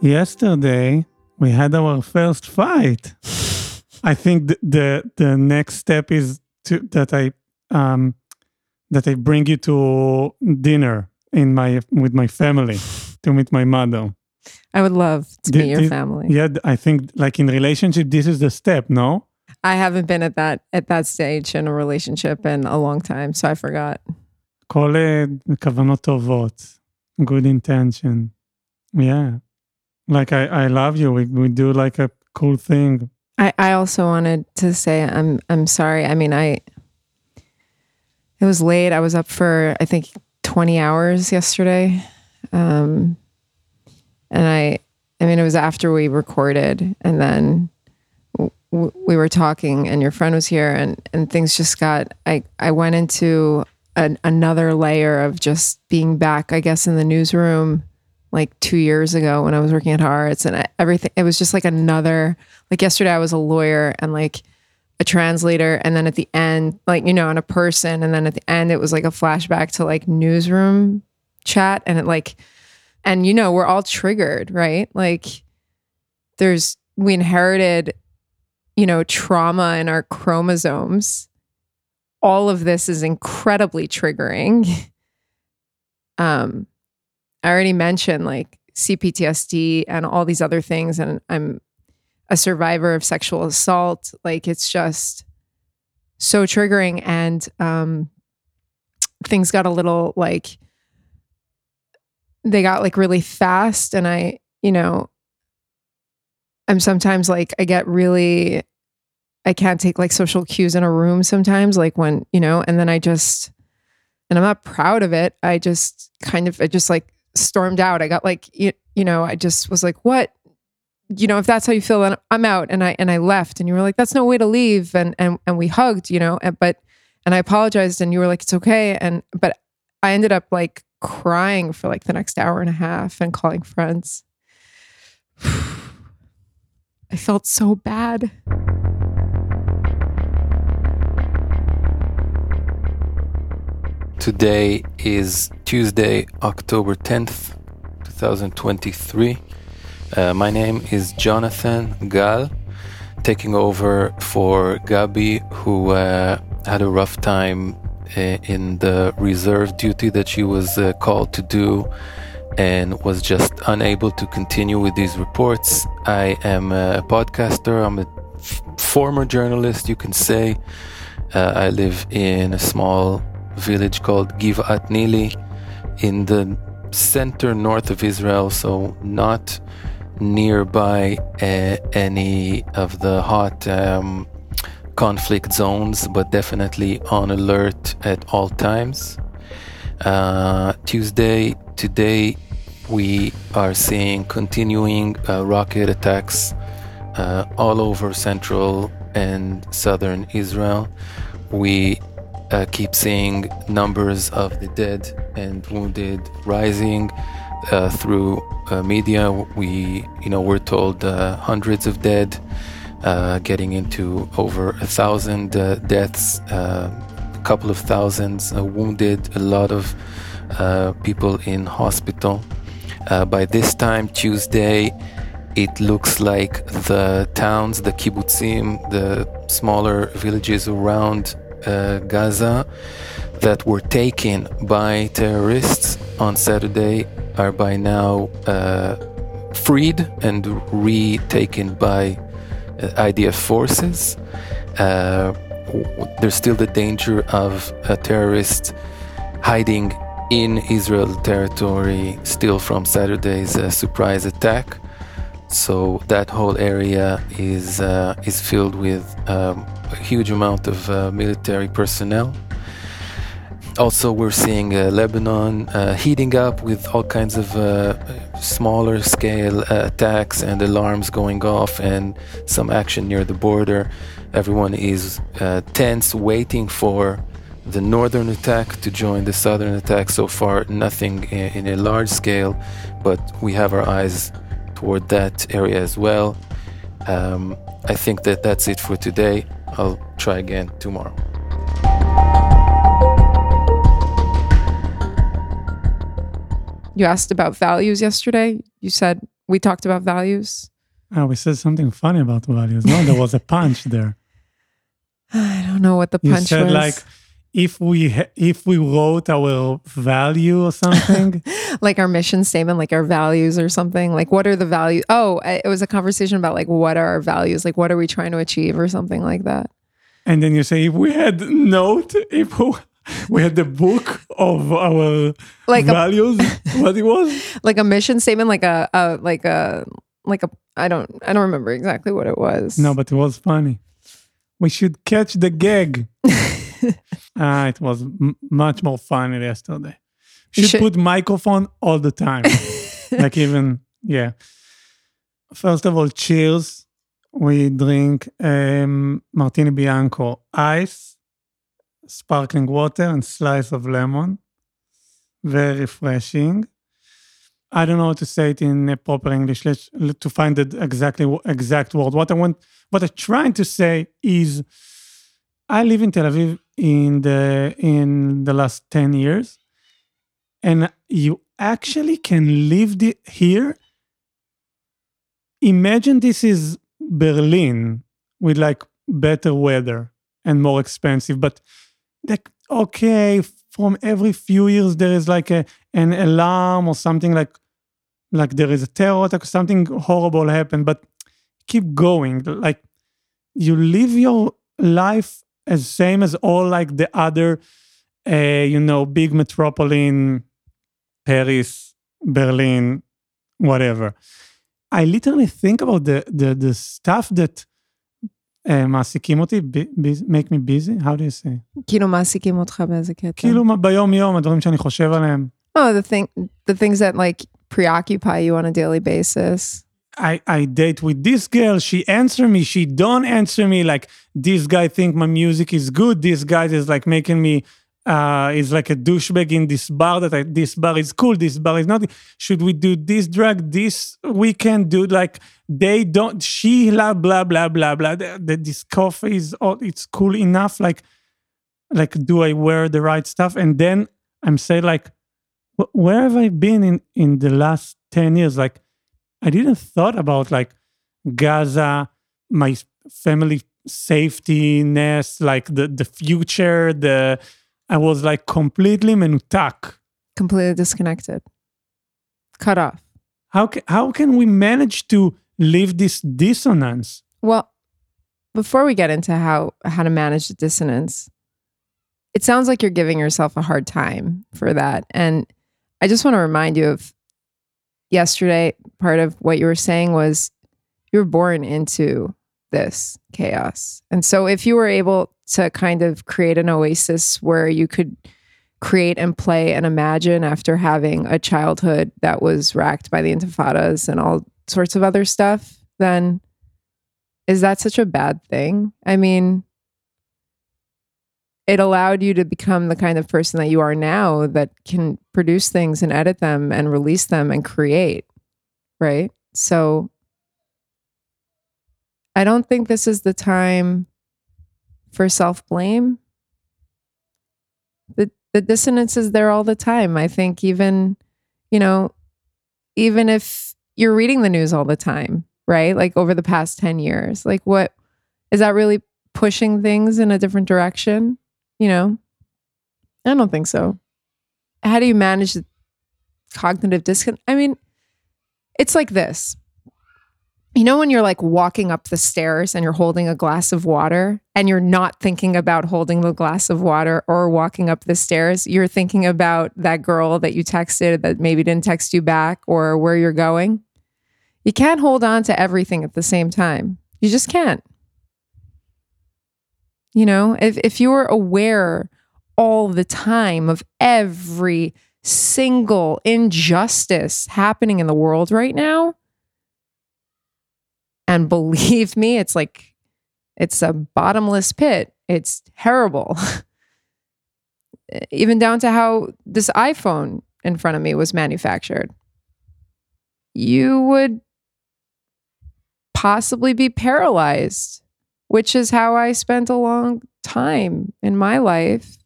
yesterday we had our first fight. I think the, the the next step is to that I um that I bring you to dinner in my with my family to meet my mother. I would love to Did- meet your did- family. Yeah, I think like in relationship, this is the step. No, I haven't been at that at that stage in a relationship in a long time, so I forgot. כל אה, כוונות טובות, good intention. Yeah, like I I love you. We we do like a cool thing. I, I also wanted to say I'm I'm sorry. I mean, I it was late. I was up for I think 20 hours yesterday. Um and I I mean it was after we recorded and then we were talking and your friend was here and and things just got I I went into an, another layer of just being back I guess in the newsroom like 2 years ago when I was working at Haaretz and everything it was just like another like yesterday I was a lawyer and like a translator and then at the end like you know and a person and then at the end it was like a flashback to like newsroom chat and it like and you know we're all triggered right? Like there's we inherited you know trauma in our chromosomes. All of this is incredibly triggering. Um i already mentioned like cptsd and all these other things and i'm a survivor of sexual assault. Like it's just so triggering and um things got a little like they got like really fast and i you know i'm sometimes like i get really i can't take like social cues in a room sometimes like when you know and then i just and i'm not proud of it. I just kind of i just like stormed out. I got like you, you know i just was like what? You know if that's how you feel then i'm out. And i and i left. And you were like that's no way to leave. And and and we hugged you know and, but and i apologized and you were like it's okay. And but i ended up like crying for like the next hour and a half and calling friends. I felt so bad Today is Tuesday, October 10th, 2023. Uh, my name is Jonathan Gal, taking over for Gabbi, who uh, had a rough time uh, in the reserve duty that she was uh, called to do and was just unable to continue with these reports. I am a podcaster, I'm a f- former journalist, you can say. Uh, I live in a small village called Givat Nili in the center north of Israel, so not nearby uh, any of the hot um, conflict zones, but definitely on alert at all times. Uh, Tuesday, today, we are seeing continuing uh, rocket attacks uh, all over central and southern Israel. We uh, keep seeing numbers of the dead and wounded rising uh, through uh, media. We, you know, we're told uh, hundreds of dead, uh, getting into over a thousand uh, deaths, a couple of thousands wounded, a lot of people in hospital. By this time, Tuesday, it looks like the towns, the kibbutzim, the smaller villages around Gaza that were taken by terrorists on Saturday are by now uh, freed and retaken by uh, IDF forces. Uh, there's still the danger of a terrorist hiding in Israel territory still from Saturday's uh, surprise attack. So that whole area is uh, is filled with um, a huge amount of uh, military personnel. Also, we're seeing uh, Lebanon uh, heating up with all kinds of uh, smaller scale uh, attacks and alarms going off, and some action near the border. Everyone is tense, waiting for the northern attack to join the southern attack. So far, nothing in, in a large scale, but we have our eyes toward that area as well. Um, I think that that's it for today. I'll try again tomorrow. you asked about values yesterday you said we talked about values. Oh, we said something funny about values. No, there was a punch there. I don't know what the You punch said was. like if we ha- if we wrote our value or something. like our mission statement, like our values or something. Like, what are the values? Oh, it was a conversation about like what are our values? Like, what are we trying to achieve or something like that. and then you say if we had note, if we, had the book of our Like a values, what it was. like a mission statement, like a, a like a like a I don't I don't remember exactly what it was. No, but it was funny. We should catch the gag. Ah, it was m- much more fun yesterday. She Should, put microphone all the time. like even yeah. First of all, cheers. We drink um, martini bianco, ice, sparkling water, and slice of lemon. Very refreshing. I don't know how to say it in proper English. Let's to find the exactly exact word. What I want, what I'm trying to say is, I live in Tel Aviv in the in the last ten years, and you actually can live the, here. Imagine this is Berlin with like better weather and more expensive, but like okay, from every few years there is like a an alarm or something like like there is a terror attack, something horrible happened, but keep going. Like you live your life as same as all like the other, uh, you know, big metropolitan, Paris, Berlin, whatever. I literally think about the the the stuff that uh, מעסיקים אותי, ב- ב- make me busy, how do you say? כאילו מעסיקים אותך באיזה קטע. כאילו מה- ביום יום, הדברים שאני חושב עליהם. Oh, the thing, the things that like preoccupy you on a daily basis. I, I date with this girl, she answer me, she don't answer me, like this guy think my music is good, this guy is like making me uh is like a douchebag in this bar that I, this bar is cool, this bar is not. Should we do this drug this weekend? Do like they don't she blah blah blah blah blah. The, this coffee is oh, it's cool enough. Like like do I wear the right stuff? And then I'm saying like where have I been in in the last 10 years? Like I didn't thought about like Gaza, my family safety nest, like the the future, the I was like completely menutak. Completely disconnected. Cut off. How can how can we manage to live this dissonance? Well, before we get into how how to manage the dissonance, it sounds like you're giving yourself a hard time for that. And I just want to remind you of yesterday, part of what you were saying was you were born into this chaos. And so if you were able to kind of create an oasis where you could create and play and imagine after having a childhood that was racked by the intifadas and all sorts of other stuff, then is that such a bad thing? I mean, it allowed you to become the kind of person that you are now that can produce things and edit them and release them and create, right? So I don't think this is the time for self blame. The the dissonance is there all the time. I think even, you know, even if you're reading the news all the time, right? Like over the past 10 years, like what is that really pushing things in a different direction? You know, I don't think so. How do you manage the cognitive disconnect? I mean, it's like this. You know, when you're like walking up the stairs and you're holding a glass of water and you're not thinking about holding the glass of water or walking up the stairs, you're thinking about that girl that you texted that maybe didn't text you back or where you're going. You can't hold on to everything at the same time. You just can't. You know, if, if you were aware all the time of every single injustice happening in the world right now, and believe me, it's like, it's a bottomless pit. It's terrible. Even down to how this iPhone in front of me was manufactured. You would possibly be paralyzed, which is how I spent a long time in my life.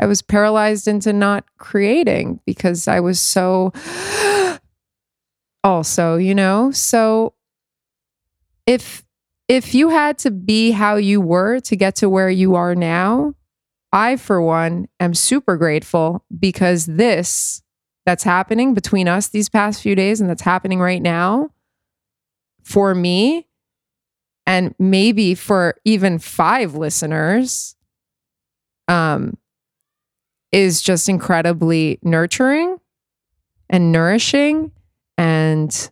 I was paralyzed into not creating because I was so also, you know? So if if you had to be how you were to get to where you are now, I for one am super grateful because this that's happening between us these past few days and that's happening right now for me and maybe for even five listeners um is just incredibly nurturing and nourishing and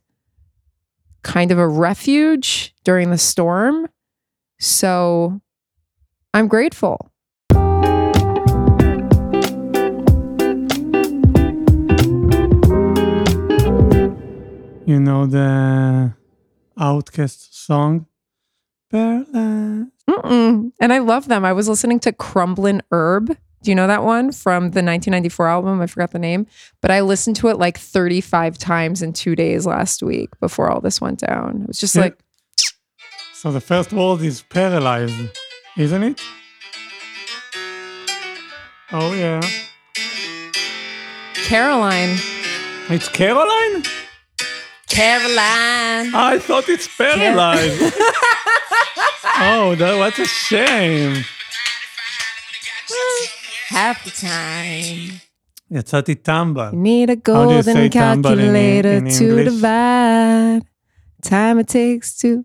kind of a refuge during the storm. So I'm grateful. You know the OutKast song? Paralyzed. Mm-mm. And I love them. I was listening to Crumblin' Erb. Do you know that one from the 1994 album? I forgot the name, but I listened to it like 35 times in two days last week before all this went down. It was just Yeah. like, So the first word is paralyzed, isn't it? Oh yeah. Caroline. It's Caroline? Caroline. I thought it's paralyzed. oh, that, what a shame Half the time. יצאתי טמבל. You need a How do you say golden tumble in- calculator in to English? divide time it takes to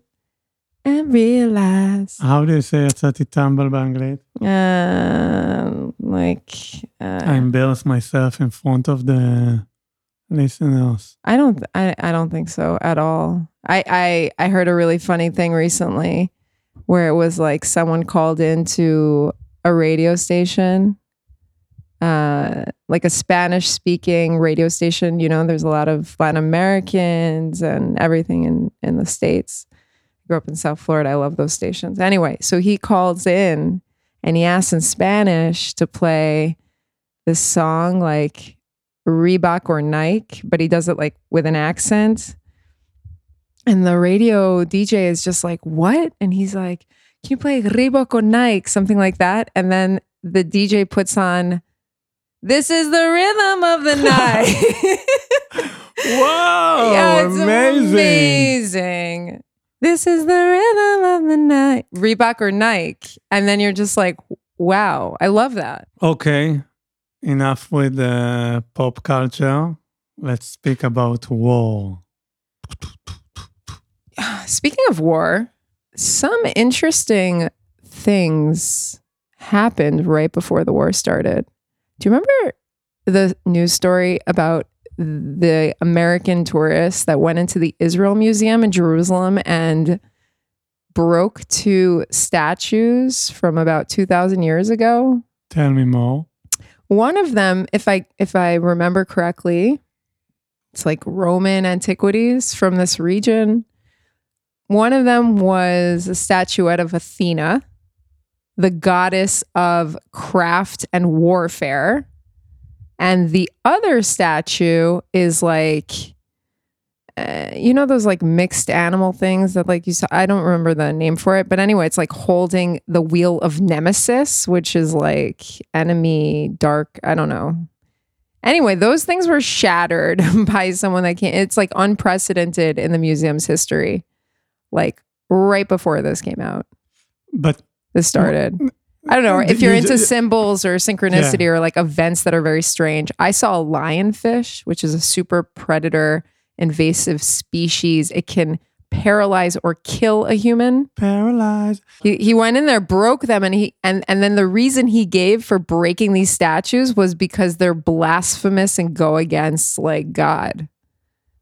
and realize. How do you say יצאתי טמבל באנגלית? Uh, like, uh, I embarrass myself in front of the listeners. I don't, I, I don't think so at all. I, I, I heard a really funny thing recently where it was like someone called into a radio station, uh, like a Spanish speaking radio station. You know, there's a lot of Latin Americans and everything in, in the States. I grew up in South Florida. I love those stations. Anyway, so he calls in and he asks in Spanish to play this song like Reebok or Nike, but he does it like with an accent. And the radio DJ is just like, what? And he's like, can you play Reebok or Nike? Something like that. And then the DJ puts on, this is the rhythm of the night. Wow, yeah, it's amazing. amazing. This is the rhythm of the night. Reebok or Nike. And then you're just like, wow, I love that. Okay, enough with the pop culture. Let's speak about war. Speaking of war, some interesting things happened right before the war started. Do you remember the news story about the American tourists that went into the Israel Museum in Jerusalem and broke two statues from about 2000 years ago? Tell me more. One of them, if I if I remember correctly, it's like Roman antiquities from this region. One of them was a statuette of Athena, the goddess of craft and warfare. And the other statue is like, uh, you know, those like mixed animal things that, like, you saw. I don't remember the name for it, but anyway, it's like holding the wheel of Nemesis, which is like enemy, dark. I don't know. Anyway, those things were shattered by someone that can't. It's like unprecedented in the museum's history. Like right before this came out, But this started. I don't know if You you're into symbols or synchronicity or like events that are very strange. I saw a lionfish, which is a super predator invasive species. It can paralyze or kill a human. paralyzed. He, he went in there, broke them, and he and and then the reason he gave for breaking these statues was because they're blasphemous and go against like God.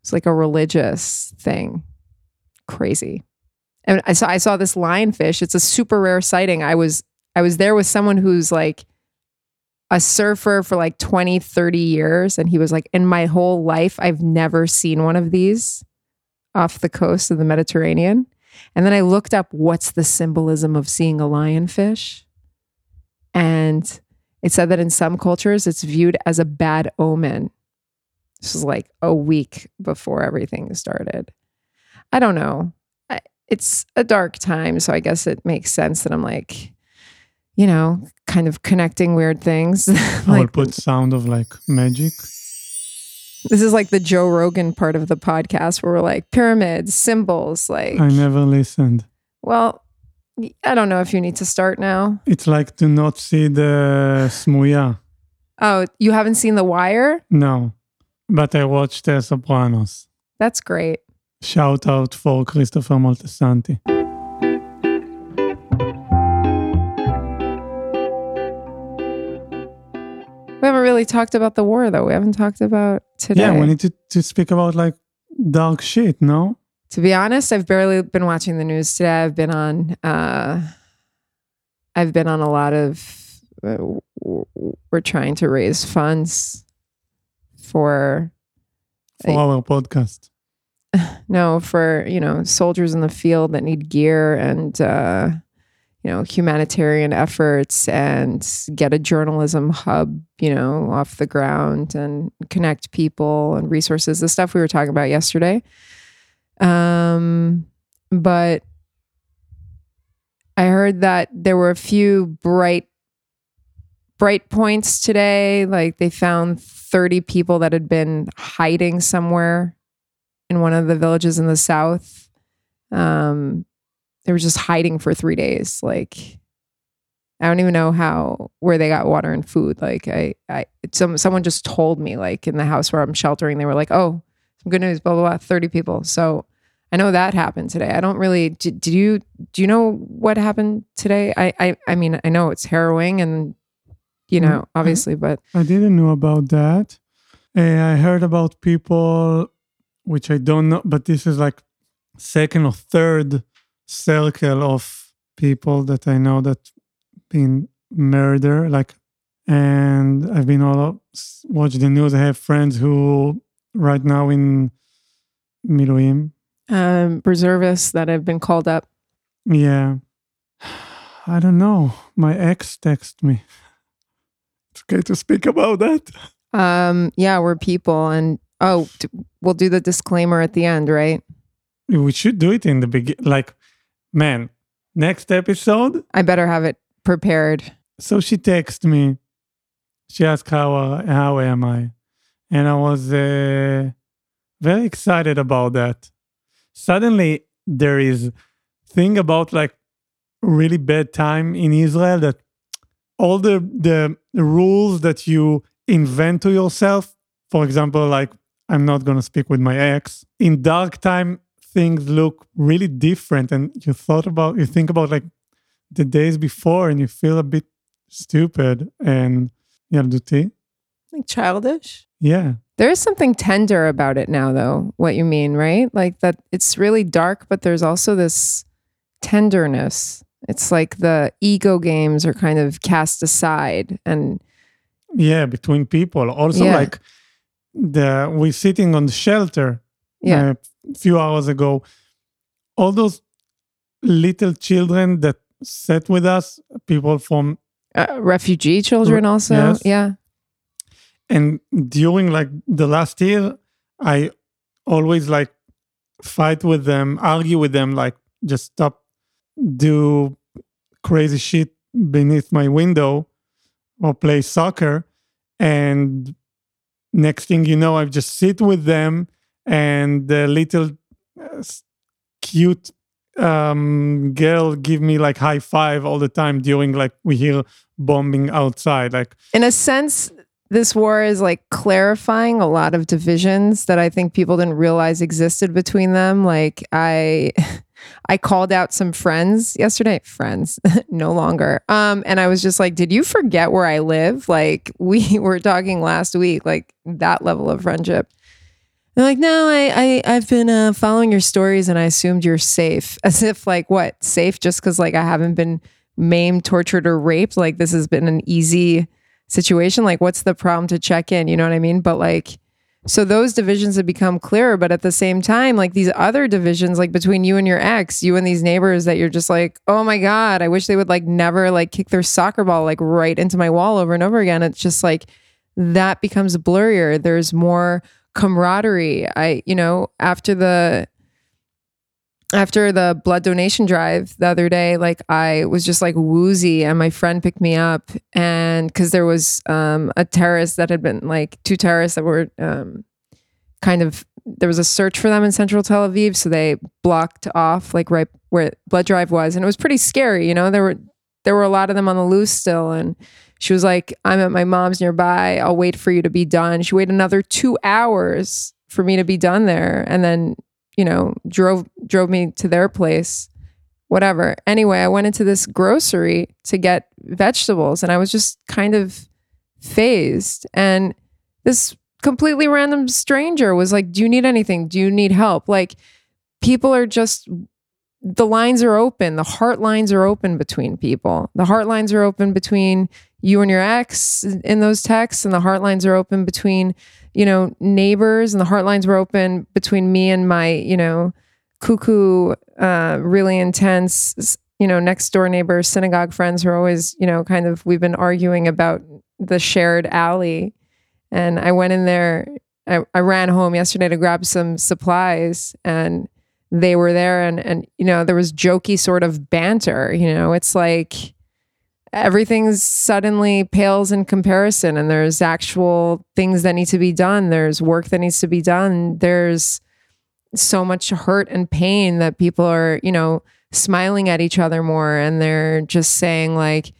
It's like a religious thing. Crazy. And I saw I saw this lionfish. It's a super rare sighting. I was I was there with someone who's like a surfer for like 20, 30 years. And he was like, in my whole life, I've never seen one of these off the coast of the Mediterranean. And then I looked up what's the symbolism of seeing a lionfish. And it said that in some cultures, it's viewed as a bad omen. This was like a week before everything started. I don't know. It's a dark time. So I guess it makes sense that I'm like, you know, kind of connecting weird things. I will put sound of like magic. This is like the Joe Rogan part of the podcast where we're like pyramids, symbols, like I never listened. well, I don't know if you need to start now. It's like to not see the Smuya. Oh, you haven't seen The Wire? No. But I watched The Sopranos. That's great. Shout out for Christopher Moltisanti. We haven't really talked about the war though. We haven't talked about today. Yeah, we need to, to speak about like dark shit, no? to be honest, I've barely been watching the news today. I've been on uh I've been on a lot of uh, we're trying to raise funds for For our podcast. no for you know soldiers in the field that need gear and uh you know humanitarian efforts and get a journalism hub you know off the ground and connect people and resources the stuff we were talking about yesterday. Um but i heard that there were a few bright bright points today. Like they found 30 people that had been hiding somewhere in one of the villages in the south. Um, they were just hiding for three days. Like, I don't even know how where they got water and food. Like, I, I, some someone just told me, like in the house where I'm sheltering, they were like, "Oh, some good news, blah blah blah." Thirty people. So I know that happened today. I don't really. Did, did you do you know what happened today? I, I, I mean, I know it's harrowing and you know, Mm, obviously, but I didn't know about that. Uh, I heard about people, which I don't know, but this is like second or third circle of people that I know that been murdered. Like, and I've been all watch the news. I have friends who right now in Miluim. um, reservists that have been called up. Yeah, I don't know. My ex texted me. It's okay to speak about that. Um, yeah, we're people, and oh, we'll do the disclaimer at the end, right? We should do it in the beginning. Like, man, next episode. I better have it prepared. So she texted me. She asked how how am I, and I was uh, very excited about that. Suddenly, there is thing about like really bad time in Israel that all the the rules that you invent to yourself. For example, like I'm not gonna speak with my ex. In dark time, things look really different, and you thought about you think about like the days before, and you feel a bit stupid and ילדותי. Like childish. Yeah, There is something tender about it now, though. What you mean, right? Like that it's really dark, but there's also this tenderness. It's like the ego games are kind of cast aside, and yeah, between people. Also, Yeah. like the we sitting on the shelter yeah, uh, a few hours ago. All those little children that sat with us, people from uh, refugee children also. yes. Yeah, and during like the last year i always like fight with them argue with them like just stop do crazy shit beneath my window or play soccer and next thing you know i just sit with them and the little uh, cute um girl give me like high five all the time during like we hear bombing outside like in a sense, this war is like clarifying a lot of divisions that I think people didn't realize existed between them. Like I I called out some friends yesterday, friends, no longer. Um and I was just like, "Did you forget where I live?" Like we were talking last week, like that level of friendship. They're like, "No, I I I've been uh, following your stories and I assumed you're safe." As if like what? Safe just cuz like I haven't been maimed, tortured or raped, like this has been an easy situation like what's the problem to check in you know what i mean but like so those divisions have become clearer but at the same time like these other divisions like between you and your ex you and these neighbors that you're just like oh my god i wish they would like never like kick their soccer ball like right into my wall over and over again. It's just like that becomes blurrier. There's more camaraderie. I you know after the after the blood donation drive the other day, like I was just like woozy, and my friend picked me up, and because there was um, a terrorist that had been like two terrorists that were um, kind of there was a search for them in central Tel Aviv, so they blocked off like right where blood drive was, and it was pretty scary. You know, there were there were a lot of them on the loose still, and she was like, "I'm at my mom's nearby. I'll wait for you to be done." She waited another two hours for me to be done there, and then you know drove drove me to their place. Whatever. Anyway, I went into this grocery to get vegetables, and I was just kind of fazed, and this completely random stranger was like, Do you need anything? Do you need help? Like, people are just, the lines are open. The heart lines are open between people. The heart lines are open between you and your ex in those texts, and the heart lines are open between, you know, neighbors, and the heart lines were open between me and my, you know, cuckoo, uh, really intense, you know, next door neighbor, synagogue friends who are always, you know, kind of, we've been arguing about the shared alley and I went in there. I, I ran home yesterday to grab some supplies, and they were there. And and you know there was jokey sort of banter. You know, it's like everything's suddenly pales in comparison, and there's actual things that need to be done. There's work that needs to be done. There's so much hurt and pain that people are, you know, smiling at each other more, and they're just saying like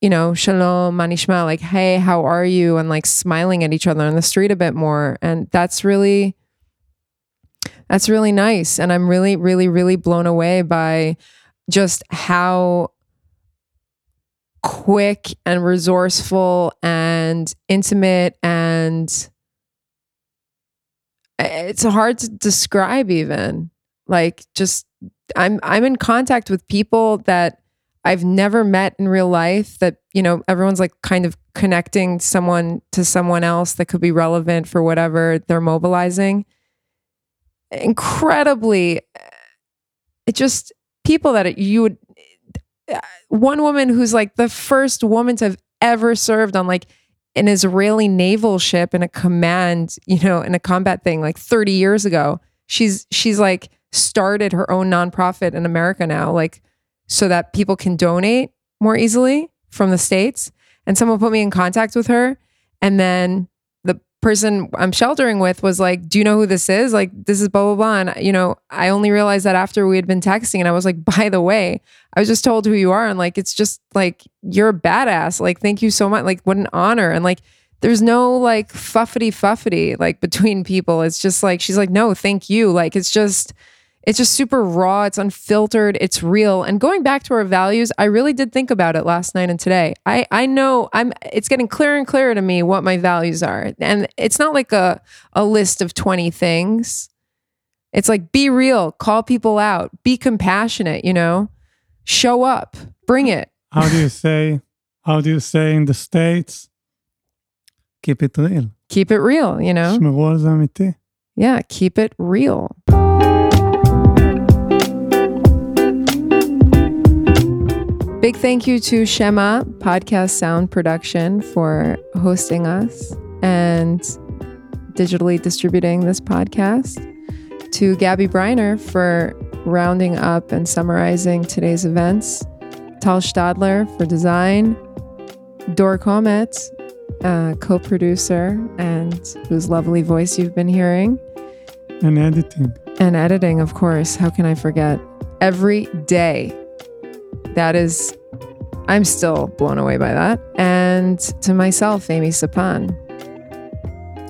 you know, shalom, manishma, like, hey, how are you? And like smiling at each other on the street a bit more. And that's really, that's really nice. And I'm really, really, really blown away by just how quick and resourceful and intimate and eh, it's hard to describe even like just i'm i'm in contact with people that I've never met in real life that, you know, everyone's like kind of connecting someone to someone else that could be relevant for whatever they're mobilizing. Incredibly, it just people that you would, Uh, one woman who's like the first woman to have ever served on like an Israeli naval ship in a command, you know, in a combat thing like 30 years ago. She's, she's like started her own nonprofit in America now. Like, so that people can donate more easily from the States. And someone put me in contact with her. And then the person I'm sheltering with was like, Do you know who this is? Like, this is blah, blah, blah. And, you know, I only realized that after we had been texting. And I was like, By the way, I was just told who you are. And like, it's just like, you're a badass. Like, thank you so much. Like, what an honor. And like, there's no like fuffity fuffity like between people. It's just like, she's like, No, thank you. Like, it's just, it's just super raw, it's unfiltered, it's real. And going back to our values, I really did think about it last night and today. I I know I'm it's getting clearer and clearer to me what my values are. And it's not like a a list of 20 things. It's like be real, call people out, be compassionate, you know? Show up, bring it. How do you say how do you say in the states keep it real? Keep it real, you know? Yeah, keep it real. Big thank you to Shema Podcast Sound Production for hosting us and digitally distributing this podcast. To Gabbi Briner for rounding up and summarizing today's events. Tal Stadler for design. Dor Comet, uh, co producer, and whose lovely voice you've been hearing. And editing. And editing, of course. How can I forget? Every day that is, I'm still blown away by that. And to myself, Amy Sapan.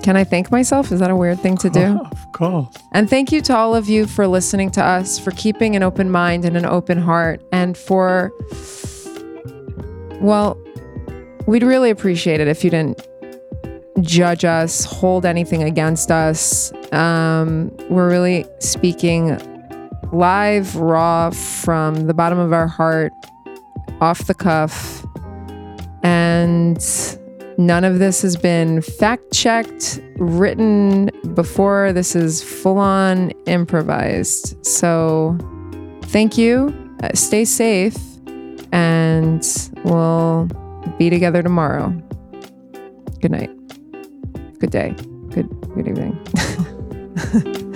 Can I thank myself? Is that a weird thing to do? of course. And thank you to all of you for listening to us, for keeping an open mind and an open heart, and for, well, we'd really appreciate it if you didn't judge us, hold anything against us. Um, we're really speaking live, raw, from the bottom of our heart, off the cuff. And none of this has been fact checked, written before. This is full on improvised. So thank you. Uh, stay safe. And we'll be together tomorrow. Good night. Good day. Good good evening.